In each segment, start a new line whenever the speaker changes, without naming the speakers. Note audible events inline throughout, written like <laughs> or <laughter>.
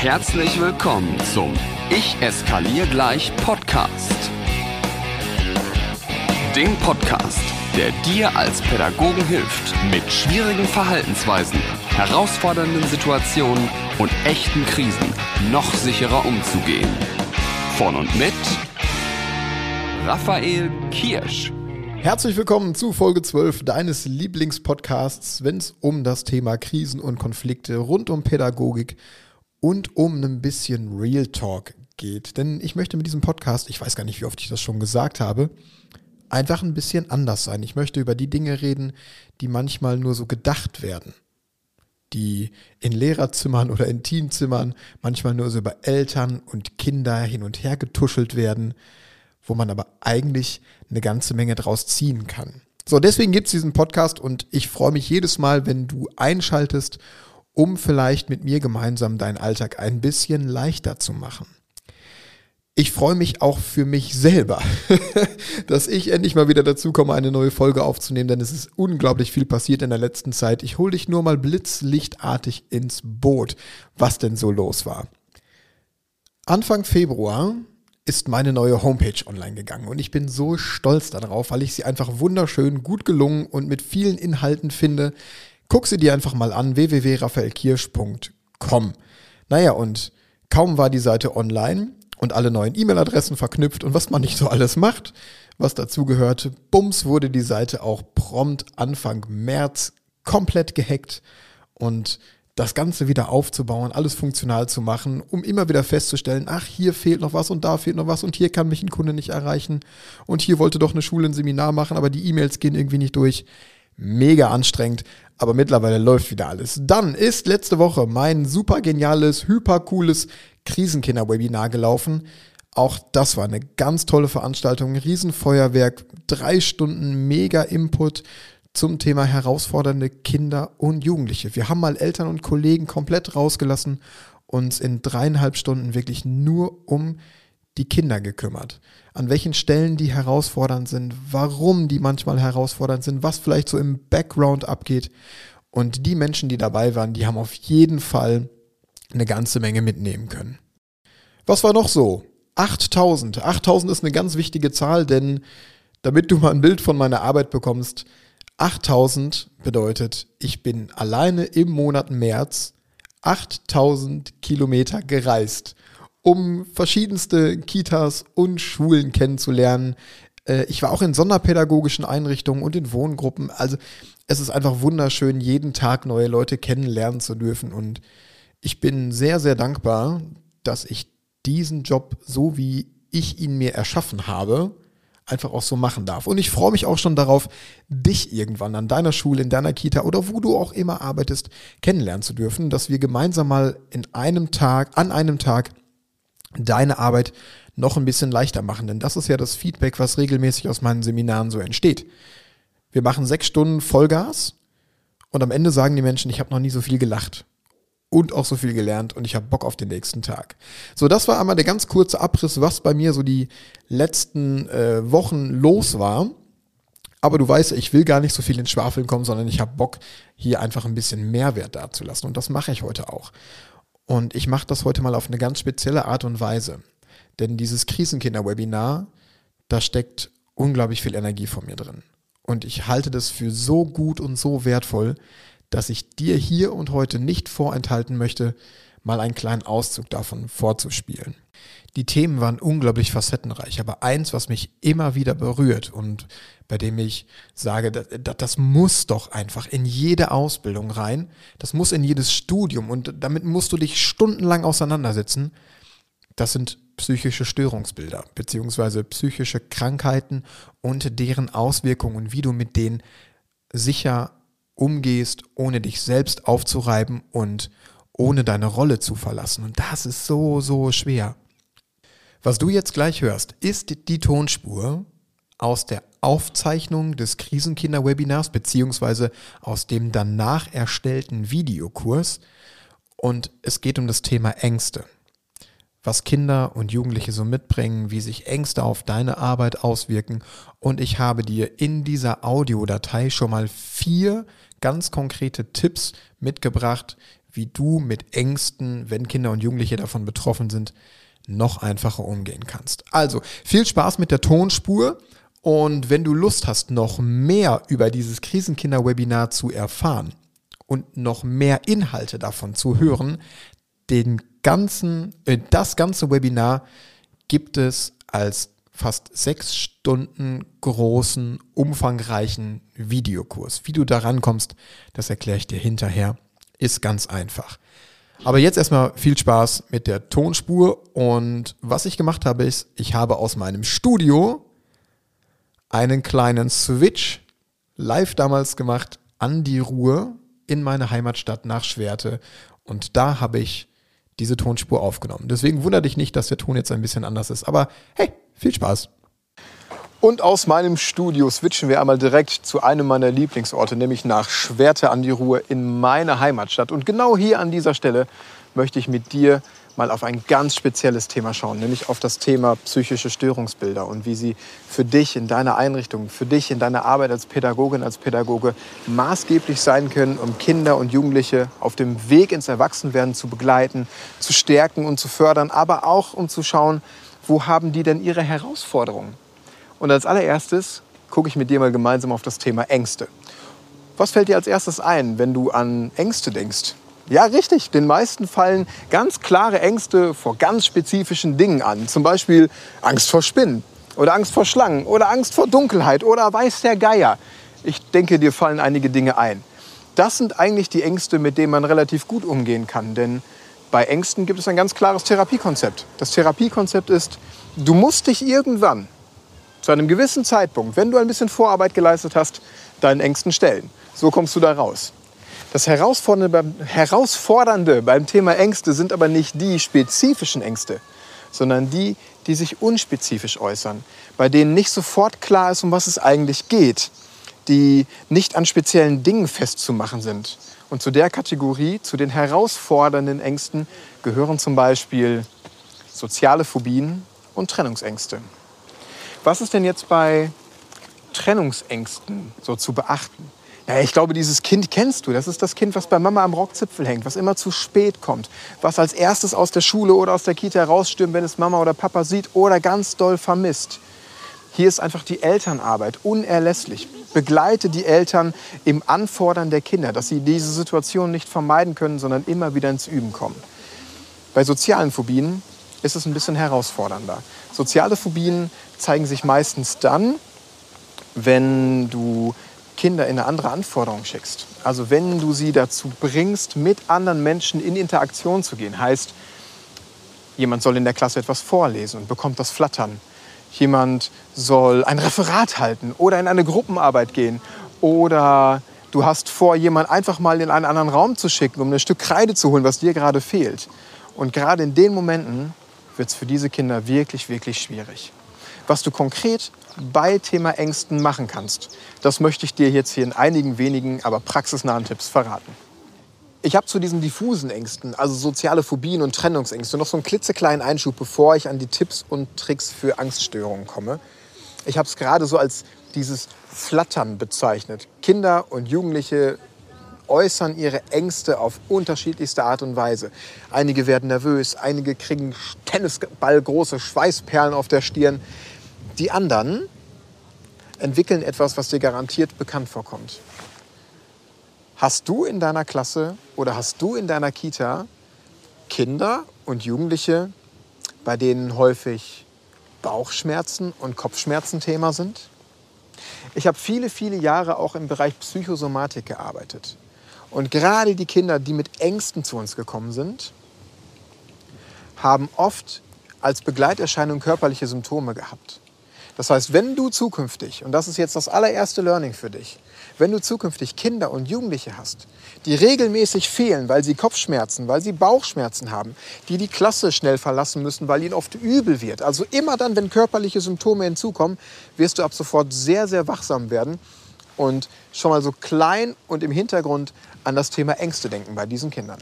Herzlich willkommen zum Ich eskaliere gleich Podcast. Dem Podcast, der dir als Pädagogen hilft, mit schwierigen Verhaltensweisen, herausfordernden Situationen und echten Krisen noch sicherer umzugehen. Von und mit Raphael Kirsch.
Herzlich willkommen zu Folge 12 deines Lieblingspodcasts, wenn es um das Thema Krisen und Konflikte rund um Pädagogik und um ein bisschen Real Talk geht. Denn ich möchte mit diesem Podcast, ich weiß gar nicht, wie oft ich das schon gesagt habe, einfach ein bisschen anders sein. Ich möchte über die Dinge reden, die manchmal nur so gedacht werden. Die in Lehrerzimmern oder in Teamzimmern manchmal nur so über Eltern und Kinder hin und her getuschelt werden wo man aber eigentlich eine ganze Menge draus ziehen kann. So, deswegen gibt es diesen Podcast und ich freue mich jedes Mal, wenn du einschaltest, um vielleicht mit mir gemeinsam deinen Alltag ein bisschen leichter zu machen. Ich freue mich auch für mich selber, <laughs> dass ich endlich mal wieder dazu komme, eine neue Folge aufzunehmen, denn es ist unglaublich viel passiert in der letzten Zeit. Ich hole dich nur mal blitzlichtartig ins Boot, was denn so los war. Anfang Februar ist meine neue Homepage online gegangen und ich bin so stolz darauf, weil ich sie einfach wunderschön, gut gelungen und mit vielen Inhalten finde. Guck sie dir einfach mal an, www.raphaelkirsch.com. Naja, und kaum war die Seite online und alle neuen E-Mail-Adressen verknüpft und was man nicht so alles macht, was dazu gehörte, bums wurde die Seite auch prompt Anfang März komplett gehackt und das Ganze wieder aufzubauen, alles funktional zu machen, um immer wieder festzustellen, ach, hier fehlt noch was und da fehlt noch was und hier kann mich ein Kunde nicht erreichen und hier wollte doch eine Schule ein Seminar machen, aber die E-Mails gehen irgendwie nicht durch. Mega anstrengend, aber mittlerweile läuft wieder alles. Dann ist letzte Woche mein super geniales, hyper cooles Krisenkinder-Webinar gelaufen. Auch das war eine ganz tolle Veranstaltung, Riesenfeuerwerk, drei Stunden mega Input, zum Thema herausfordernde Kinder und Jugendliche. Wir haben mal Eltern und Kollegen komplett rausgelassen, uns in dreieinhalb Stunden wirklich nur um die Kinder gekümmert. An welchen Stellen die herausfordernd sind, warum die manchmal herausfordernd sind, was vielleicht so im Background abgeht. Und die Menschen, die dabei waren, die haben auf jeden Fall eine ganze Menge mitnehmen können. Was war noch so? 8000. 8000 ist eine ganz wichtige Zahl, denn damit du mal ein Bild von meiner Arbeit bekommst, 8000 bedeutet, ich bin alleine im Monat März 8000 Kilometer gereist, um verschiedenste Kitas und Schulen kennenzulernen. Äh, ich war auch in sonderpädagogischen Einrichtungen und in Wohngruppen. Also es ist einfach wunderschön, jeden Tag neue Leute kennenlernen zu dürfen. Und ich bin sehr, sehr dankbar, dass ich diesen Job so wie ich ihn mir erschaffen habe, einfach auch so machen darf. Und ich freue mich auch schon darauf, dich irgendwann an deiner Schule, in deiner Kita oder wo du auch immer arbeitest, kennenlernen zu dürfen, dass wir gemeinsam mal in einem Tag, an einem Tag deine Arbeit noch ein bisschen leichter machen. Denn das ist ja das Feedback, was regelmäßig aus meinen Seminaren so entsteht. Wir machen sechs Stunden Vollgas und am Ende sagen die Menschen, ich habe noch nie so viel gelacht und auch so viel gelernt und ich habe Bock auf den nächsten Tag. So, das war einmal der ganz kurze Abriss, was bei mir so die letzten äh, Wochen los war. Aber du weißt, ich will gar nicht so viel ins Schwafeln kommen, sondern ich habe Bock, hier einfach ein bisschen Mehrwert dazulassen. Und das mache ich heute auch. Und ich mache das heute mal auf eine ganz spezielle Art und Weise. Denn dieses Krisenkinder-Webinar, da steckt unglaublich viel Energie von mir drin. Und ich halte das für so gut und so wertvoll, dass ich dir hier und heute nicht vorenthalten möchte, mal einen kleinen Auszug davon vorzuspielen. Die Themen waren unglaublich facettenreich, aber eins, was mich immer wieder berührt und bei dem ich sage, das, das, muss doch einfach in jede Ausbildung rein, das muss in jedes Studium und damit musst du dich stundenlang auseinandersetzen, das sind psychische Störungsbilder beziehungsweise psychische Krankheiten und deren Auswirkungen, wie du mit denen sicher umgehst, ohne dich selbst aufzureiben und ohne deine Rolle zu verlassen. Und das ist so, so schwer. Was du jetzt gleich hörst, ist die Tonspur aus der Aufzeichnung des Krisenkinder-Webinars beziehungsweise aus dem danach erstellten Videokurs. Und es geht um das Thema Ängste was Kinder und Jugendliche so mitbringen, wie sich Ängste auf deine Arbeit auswirken. Und ich habe dir in dieser Audiodatei schon mal vier ganz konkrete Tipps mitgebracht, wie du mit Ängsten, wenn Kinder und Jugendliche davon betroffen sind, noch einfacher umgehen kannst. Also viel Spaß mit der Tonspur und wenn du Lust hast, noch mehr über dieses Krisenkinder-Webinar zu erfahren und noch mehr Inhalte davon zu hören, den ganzen, äh, das ganze Webinar gibt es als fast sechs Stunden großen, umfangreichen Videokurs. Wie du da rankommst, das erkläre ich dir hinterher. Ist ganz einfach. Aber jetzt erstmal viel Spaß mit der Tonspur. Und was ich gemacht habe, ist, ich habe aus meinem Studio einen kleinen Switch live damals gemacht an die Ruhr in meine Heimatstadt nach Schwerte. Und da habe ich diese Tonspur aufgenommen. Deswegen wundere dich nicht, dass der Ton jetzt ein bisschen anders ist. Aber hey, viel Spaß! Und aus meinem Studio switchen wir einmal direkt zu einem meiner Lieblingsorte, nämlich nach Schwerte an die Ruhr in meine Heimatstadt. Und genau hier an dieser Stelle möchte ich mit dir mal auf ein ganz spezielles Thema schauen, nämlich auf das Thema psychische Störungsbilder und wie sie für dich in deiner Einrichtung, für dich in deiner Arbeit als Pädagogin, als Pädagoge maßgeblich sein können, um Kinder und Jugendliche auf dem Weg ins Erwachsenwerden zu begleiten, zu stärken und zu fördern, aber auch um zu schauen, wo haben die denn ihre Herausforderungen? Und als allererstes gucke ich mit dir mal gemeinsam auf das Thema Ängste. Was fällt dir als erstes ein, wenn du an Ängste denkst? Ja, richtig. Den meisten fallen ganz klare Ängste vor ganz spezifischen Dingen an. Zum Beispiel Angst vor Spinnen oder Angst vor Schlangen oder Angst vor Dunkelheit oder weiß der Geier. Ich denke, dir fallen einige Dinge ein. Das sind eigentlich die Ängste, mit denen man relativ gut umgehen kann. Denn bei Ängsten gibt es ein ganz klares Therapiekonzept. Das Therapiekonzept ist, du musst dich irgendwann zu einem gewissen Zeitpunkt, wenn du ein bisschen Vorarbeit geleistet hast, deinen Ängsten stellen. So kommst du da raus. Das Herausfordernde beim, Thema Ängste sind aber nicht die spezifischen Ängste, sondern die, die sich unspezifisch äußern, bei denen nicht sofort klar ist, um was es eigentlich geht, die nicht an speziellen Dingen festzumachen sind, und zu der Kategorie, zu den herausfordernden Ängsten, gehören zum Beispiel soziale Phobien und Trennungsängste. Was ist denn jetzt bei Trennungsängsten so zu beachten? Ja, ich glaube, dieses Kind kennst du. Das ist das Kind, was bei Mama am Rockzipfel hängt, was immer zu spät kommt, was als erstes aus der Schule oder aus der Kita herausstürmt, wenn es Mama oder Papa sieht oder ganz doll vermisst. Hier ist einfach die Elternarbeit unerlässlich. Begleite die Eltern im Anfordern der Kinder, dass sie diese Situation nicht vermeiden können, sondern immer wieder ins Üben kommen. Bei sozialen Phobien ist es ein bisschen herausfordernder. Soziale Phobien zeigen sich meistens dann, wenn du Kinder in eine andere Anforderung schickst. Also wenn du sie dazu bringst, mit anderen Menschen in Interaktion zu gehen. Heißt, jemand soll in der Klasse etwas vorlesen und bekommt das Flattern jemand soll ein Referat halten oder in eine Gruppenarbeit gehen oder du hast vor, jemand einfach mal in einen anderen Raum zu schicken, um ein Stück Kreide zu holen, was dir gerade fehlt. Und gerade in den Momenten wird es für diese Kinder wirklich, wirklich schwierig. Was du konkret bei Thema Ängsten machen kannst, das möchte ich dir jetzt hier in einigen wenigen, aber praxisnahen Tipps verraten. Ich habe zu diesen diffusen Ängsten, also soziale Phobien und Trennungsängste, noch so einen klitzekleinen Einschub, bevor ich an die Tipps und Tricks für Angststörungen komme. Ich habe es gerade so als dieses Flattern bezeichnet. Kinder und Jugendliche äußern ihre Ängste auf unterschiedlichste Art und Weise. Einige werden nervös, einige kriegen Tennisballgroße Schweißperlen auf der Stirn. Die anderen entwickeln etwas, was dir garantiert bekannt vorkommt. Hast du in deiner Klasse oder hast du in deiner Kita Kinder und Jugendliche, bei denen häufig Bauchschmerzen und Kopfschmerzen Thema sind? Ich habe viele, viele Jahre auch im Bereich Psychosomatik gearbeitet. Und gerade die Kinder, die mit Ängsten zu uns gekommen sind, haben oft als Begleiterscheinung körperliche Symptome gehabt. Das heißt, wenn du zukünftig, und das ist jetzt das allererste Learning für dich, wenn du zukünftig Kinder und Jugendliche hast, die regelmäßig fehlen, weil sie Kopfschmerzen, weil sie Bauchschmerzen haben, die die Klasse schnell verlassen müssen, weil ihnen oft übel wird. Also immer dann, wenn körperliche Symptome hinzukommen, wirst du ab sofort sehr, sehr wachsam werden und schon mal so klein und im Hintergrund an das Thema Ängste denken bei diesen Kindern.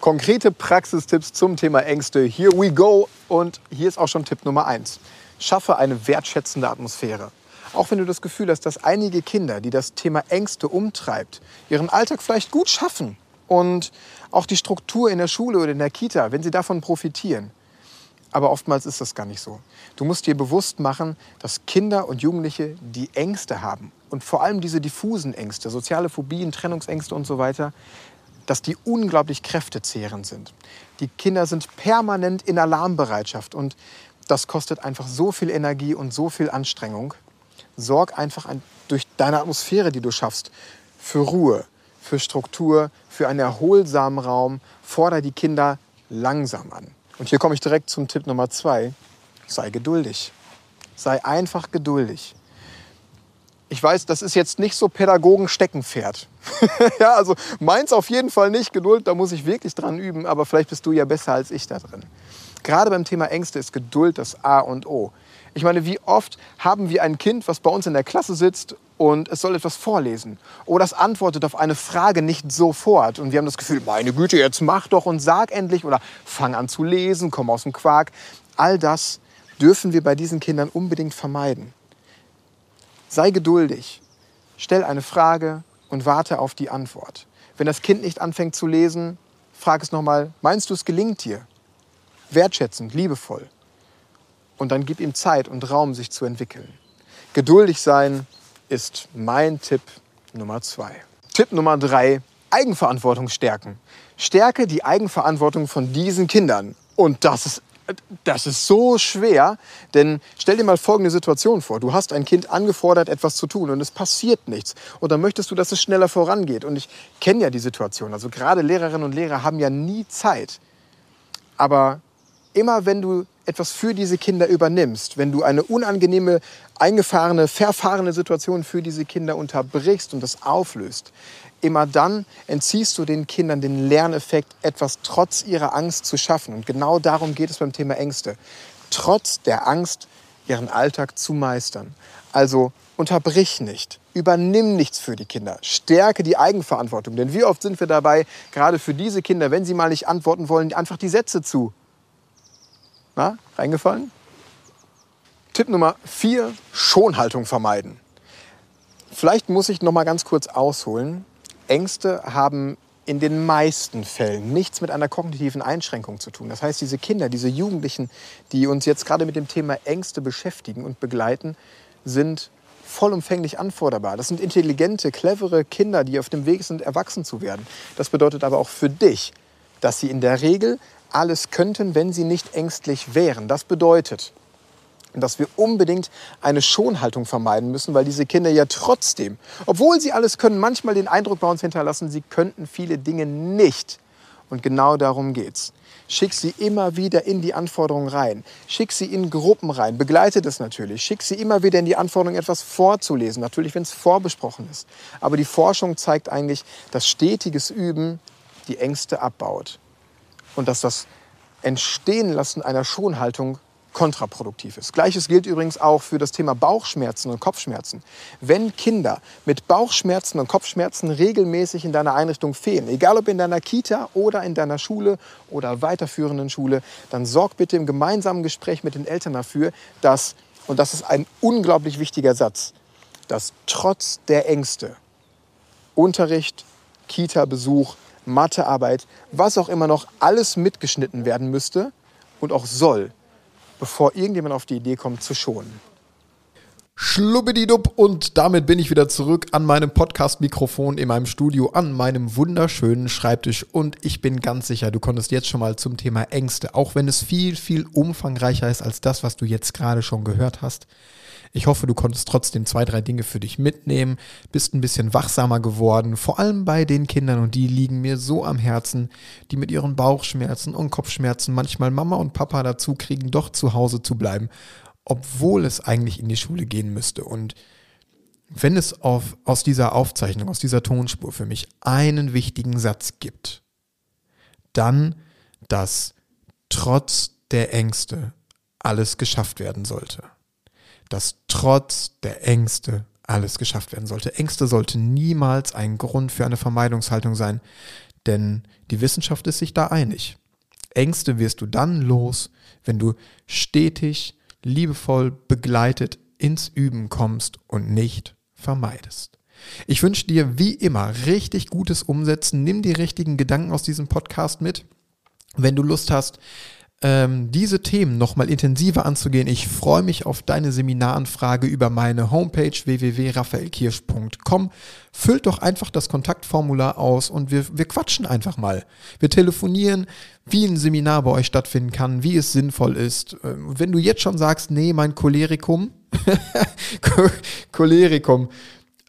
Konkrete Praxistipps zum Thema Ängste. Here we go. Und hier ist auch schon Tipp Nummer eins. Schaffe eine wertschätzende Atmosphäre. Auch wenn du das Gefühl hast, dass einige Kinder, die das Thema Ängste umtreibt, ihren Alltag vielleicht gut schaffen, und auch die Struktur in der Schule oder in der Kita, wenn sie davon profitieren. Aber oftmals ist das gar nicht so. Du musst dir bewusst machen, dass Kinder und Jugendliche die Ängste haben und vor allem diese diffusen Ängste, soziale Phobien, Trennungsängste und so weiter, dass die unglaublich kräftezehrend sind. Die Kinder sind permanent in Alarmbereitschaft und das kostet einfach so viel Energie und so viel Anstrengung. Sorg einfach ein, durch deine Atmosphäre, die du schaffst, für Ruhe, für Struktur, für einen erholsamen Raum. Forder die Kinder langsam an. Und hier komme ich direkt zum Tipp Nummer zwei. Sei geduldig. Sei einfach geduldig. Ich weiß, das ist jetzt nicht so Pädagogen-Steckenpferd. <laughs> ja, also meins auf jeden Fall nicht. Geduld, da muss ich wirklich dran üben. Aber vielleicht bist du ja besser als ich da drin. Gerade beim Thema Ängste ist Geduld das A und O. Ich meine, wie oft haben wir ein Kind, was bei uns in der Klasse sitzt und es soll etwas vorlesen oder es antwortet auf eine Frage nicht sofort und wir haben das Gefühl, meine Güte, jetzt mach doch und sag endlich oder fang an zu lesen, komm aus dem Quark. All das dürfen wir bei diesen Kindern unbedingt vermeiden. Sei geduldig, stell eine Frage und warte auf die Antwort. Wenn das Kind nicht anfängt zu lesen, frag es nochmal, meinst du, es gelingt dir? Wertschätzend, liebevoll und dann gib ihm Zeit und Raum, sich zu entwickeln. Geduldig sein ist mein Tipp Nummer zwei. Tipp Nummer drei, Eigenverantwortung stärken. Stärke die Eigenverantwortung von diesen Kindern. Und das ist, das ist so schwer, denn stell dir mal folgende Situation vor. Du hast ein Kind angefordert, etwas zu tun und es passiert nichts. Und dann möchtest du, dass es schneller vorangeht. Und ich kenne ja die Situation. Also gerade Lehrerinnen und Lehrer haben ja nie Zeit. Aber immer wenn du etwas für diese Kinder übernimmst, wenn du eine unangenehme, eingefahrene, verfahrene Situation für diese Kinder unterbrichst und das auflöst, immer dann entziehst du den Kindern den Lerneffekt, etwas trotz ihrer Angst zu schaffen. Und genau darum geht es beim Thema Ängste. Trotz der Angst ihren Alltag zu meistern. Also unterbrich nicht, übernimm nichts für die Kinder, stärke die Eigenverantwortung. Denn wie oft sind wir dabei, gerade für diese Kinder, wenn sie mal nicht antworten wollen, einfach die Sätze zu na, reingefallen? Tipp Nummer 4, Schonhaltung vermeiden. Vielleicht muss ich noch mal ganz kurz ausholen. Ängste haben in den meisten Fällen nichts mit einer kognitiven Einschränkung zu tun. Das heißt, diese Kinder, diese Jugendlichen, die uns jetzt gerade mit dem Thema Ängste beschäftigen und begleiten, sind vollumfänglich anforderbar. Das sind intelligente, clevere Kinder, die auf dem Weg sind, erwachsen zu werden. Das bedeutet aber auch für dich, dass sie in der Regel alles könnten, wenn sie nicht ängstlich wären. Das bedeutet, dass wir unbedingt eine Schonhaltung vermeiden müssen, weil diese Kinder ja trotzdem, obwohl sie alles können, manchmal den Eindruck bei uns hinterlassen, sie könnten viele Dinge nicht. Und genau darum geht's. Schick sie immer wieder in die Anforderungen rein. Schick sie in Gruppen rein. Begleite das natürlich. Schick sie immer wieder in die Anforderungen, etwas vorzulesen. Natürlich, wenn es vorbesprochen ist. Aber die Forschung zeigt eigentlich, dass stetiges Üben die Ängste abbaut und dass das Entstehenlassen einer Schonhaltung kontraproduktiv ist. Gleiches gilt übrigens auch für das Thema Bauchschmerzen und Kopfschmerzen. Wenn Kinder mit Bauchschmerzen und Kopfschmerzen regelmäßig in deiner Einrichtung fehlen, egal ob in deiner Kita oder in deiner Schule oder weiterführenden Schule, dann sorg bitte im gemeinsamen Gespräch mit den Eltern dafür, dass, und das ist ein unglaublich wichtiger Satz, dass trotz der Ängste Unterricht, Kita-Besuch, Mathearbeit, was auch immer noch alles mitgeschnitten werden müsste und auch soll, bevor irgendjemand auf die Idee kommt, zu schonen.
Schlubbididub und damit bin ich wieder zurück an meinem Podcast-Mikrofon in meinem Studio, an meinem wunderschönen Schreibtisch und ich bin ganz sicher, du konntest jetzt schon mal zum Thema Ängste, auch wenn es viel, viel umfangreicher ist als das, was du jetzt gerade schon gehört hast, ich hoffe, du konntest trotzdem zwei, drei Dinge für dich mitnehmen, bist ein bisschen wachsamer geworden, vor allem bei den Kindern und die liegen mir so am Herzen, die mit ihren Bauchschmerzen und Kopfschmerzen manchmal Mama und Papa dazu kriegen, doch zu Hause zu bleiben, obwohl es eigentlich in die Schule gehen müsste. Und wenn es auf, aus dieser Aufzeichnung, aus dieser Tonspur für mich einen wichtigen Satz gibt, dann, dass trotz der Ängste alles geschafft werden sollte dass trotz der Ängste alles geschafft werden sollte. Ängste sollten niemals ein Grund für eine Vermeidungshaltung sein, denn die Wissenschaft ist sich da einig. Ängste wirst du dann los, wenn du stetig, liebevoll begleitet ins Üben kommst und nicht vermeidest.
Ich wünsche dir wie immer richtig gutes Umsetzen. Nimm die richtigen Gedanken aus diesem Podcast mit. Wenn du Lust hast, ähm, diese Themen nochmal intensiver anzugehen, ich freue mich auf deine Seminaranfrage über meine Homepage www.raphaelkirsch.com. Füllt doch einfach das Kontaktformular aus und wir, wir quatschen einfach mal. Wir telefonieren, wie ein Seminar bei euch stattfinden kann, wie es sinnvoll ist. Ähm, wenn du jetzt schon sagst, nee, mein Cholerikum, <laughs> Cholerikum,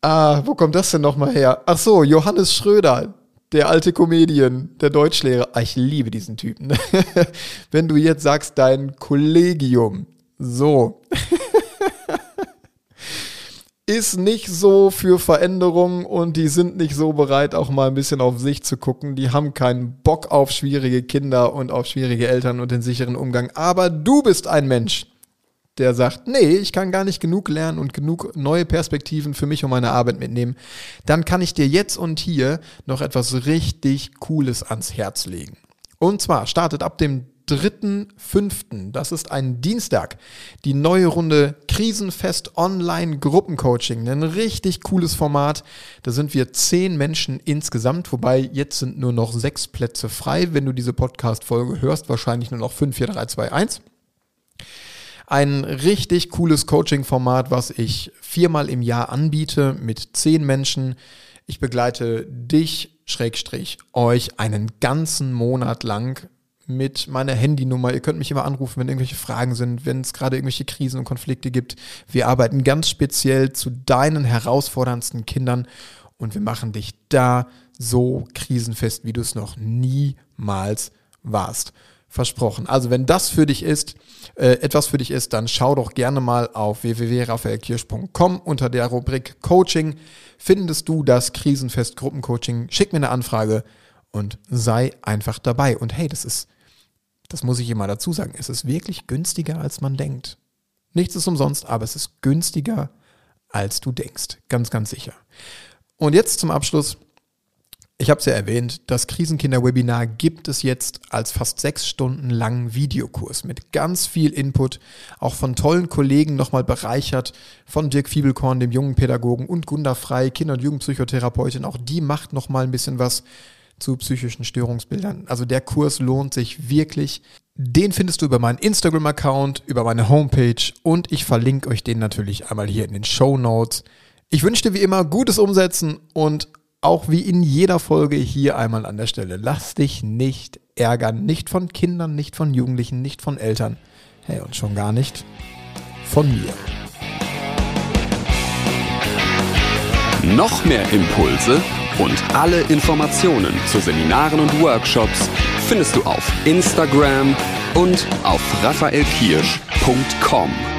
ah, wo kommt das denn nochmal her? Ach so, Johannes Schröder, der alte Comedian, der Deutschlehrer. Ah, ich liebe diesen Typen. <laughs> Wenn du jetzt sagst, dein Kollegium, so, <laughs> ist nicht so für Veränderungen und die sind nicht so bereit, auch mal ein bisschen auf sich zu gucken. Die haben keinen Bock auf schwierige Kinder und auf schwierige Eltern und den sicheren Umgang. Aber du bist ein Mensch, der sagt, nee, ich kann gar nicht genug lernen und genug neue Perspektiven für mich und meine Arbeit mitnehmen, dann kann ich dir jetzt und hier noch etwas richtig Cooles ans Herz legen. Und zwar startet ab dem 3.5., das ist ein Dienstag, die neue Runde Krisenfest Online Gruppencoaching. Ein richtig cooles Format. Da sind wir zehn Menschen insgesamt, wobei jetzt sind nur noch sechs Plätze frei. Wenn du diese Podcast-Folge hörst, wahrscheinlich nur noch 5, 4, 3, 2, 1. Ein richtig cooles Coaching-Format, was ich viermal im Jahr anbiete mit zehn Menschen. Ich begleite dich, Schrägstrich, euch einen ganzen Monat lang mit meiner Handynummer. Ihr könnt mich immer anrufen, wenn irgendwelche Fragen sind, wenn es gerade irgendwelche Krisen und Konflikte gibt. Wir arbeiten ganz speziell zu deinen herausforderndsten Kindern und wir machen dich da so krisenfest, wie du es noch niemals warst versprochen. Also wenn das für dich ist, äh, etwas für dich ist, dann schau doch gerne mal auf www.raphaelkirsch.com unter der Rubrik Coaching findest du das Krisenfest Gruppencoaching. Schick mir eine Anfrage und sei einfach dabei. Und hey, das ist, das muss ich immer dazu sagen, es ist wirklich günstiger, als man denkt. Nichts ist umsonst, aber es ist günstiger, als du denkst. Ganz, ganz sicher. Und jetzt zum Abschluss ich habe es ja erwähnt, das Krisenkinder-Webinar gibt es jetzt als fast sechs Stunden langen Videokurs mit ganz viel Input, auch von tollen Kollegen nochmal bereichert, von Dirk Fiebelkorn, dem jungen Pädagogen und Gunda Frei, Kinder- und Jugendpsychotherapeutin. Auch die macht nochmal ein bisschen was zu psychischen Störungsbildern. Also der Kurs lohnt sich wirklich. Den findest du über meinen Instagram-Account, über meine Homepage und ich verlinke euch den natürlich einmal hier in den Show Notes. Ich wünsche dir wie immer gutes Umsetzen und auch wie in jeder Folge hier einmal an der Stelle. Lass dich nicht ärgern. Nicht von Kindern, nicht von Jugendlichen, nicht von Eltern. Hey, und schon gar nicht von mir.
Noch mehr Impulse und alle Informationen zu Seminaren und Workshops findest du auf Instagram und auf raphaelkirsch.com.